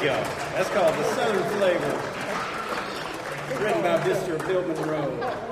Go. That's called the Southern Flavor. Written by Mr. Bill Monroe.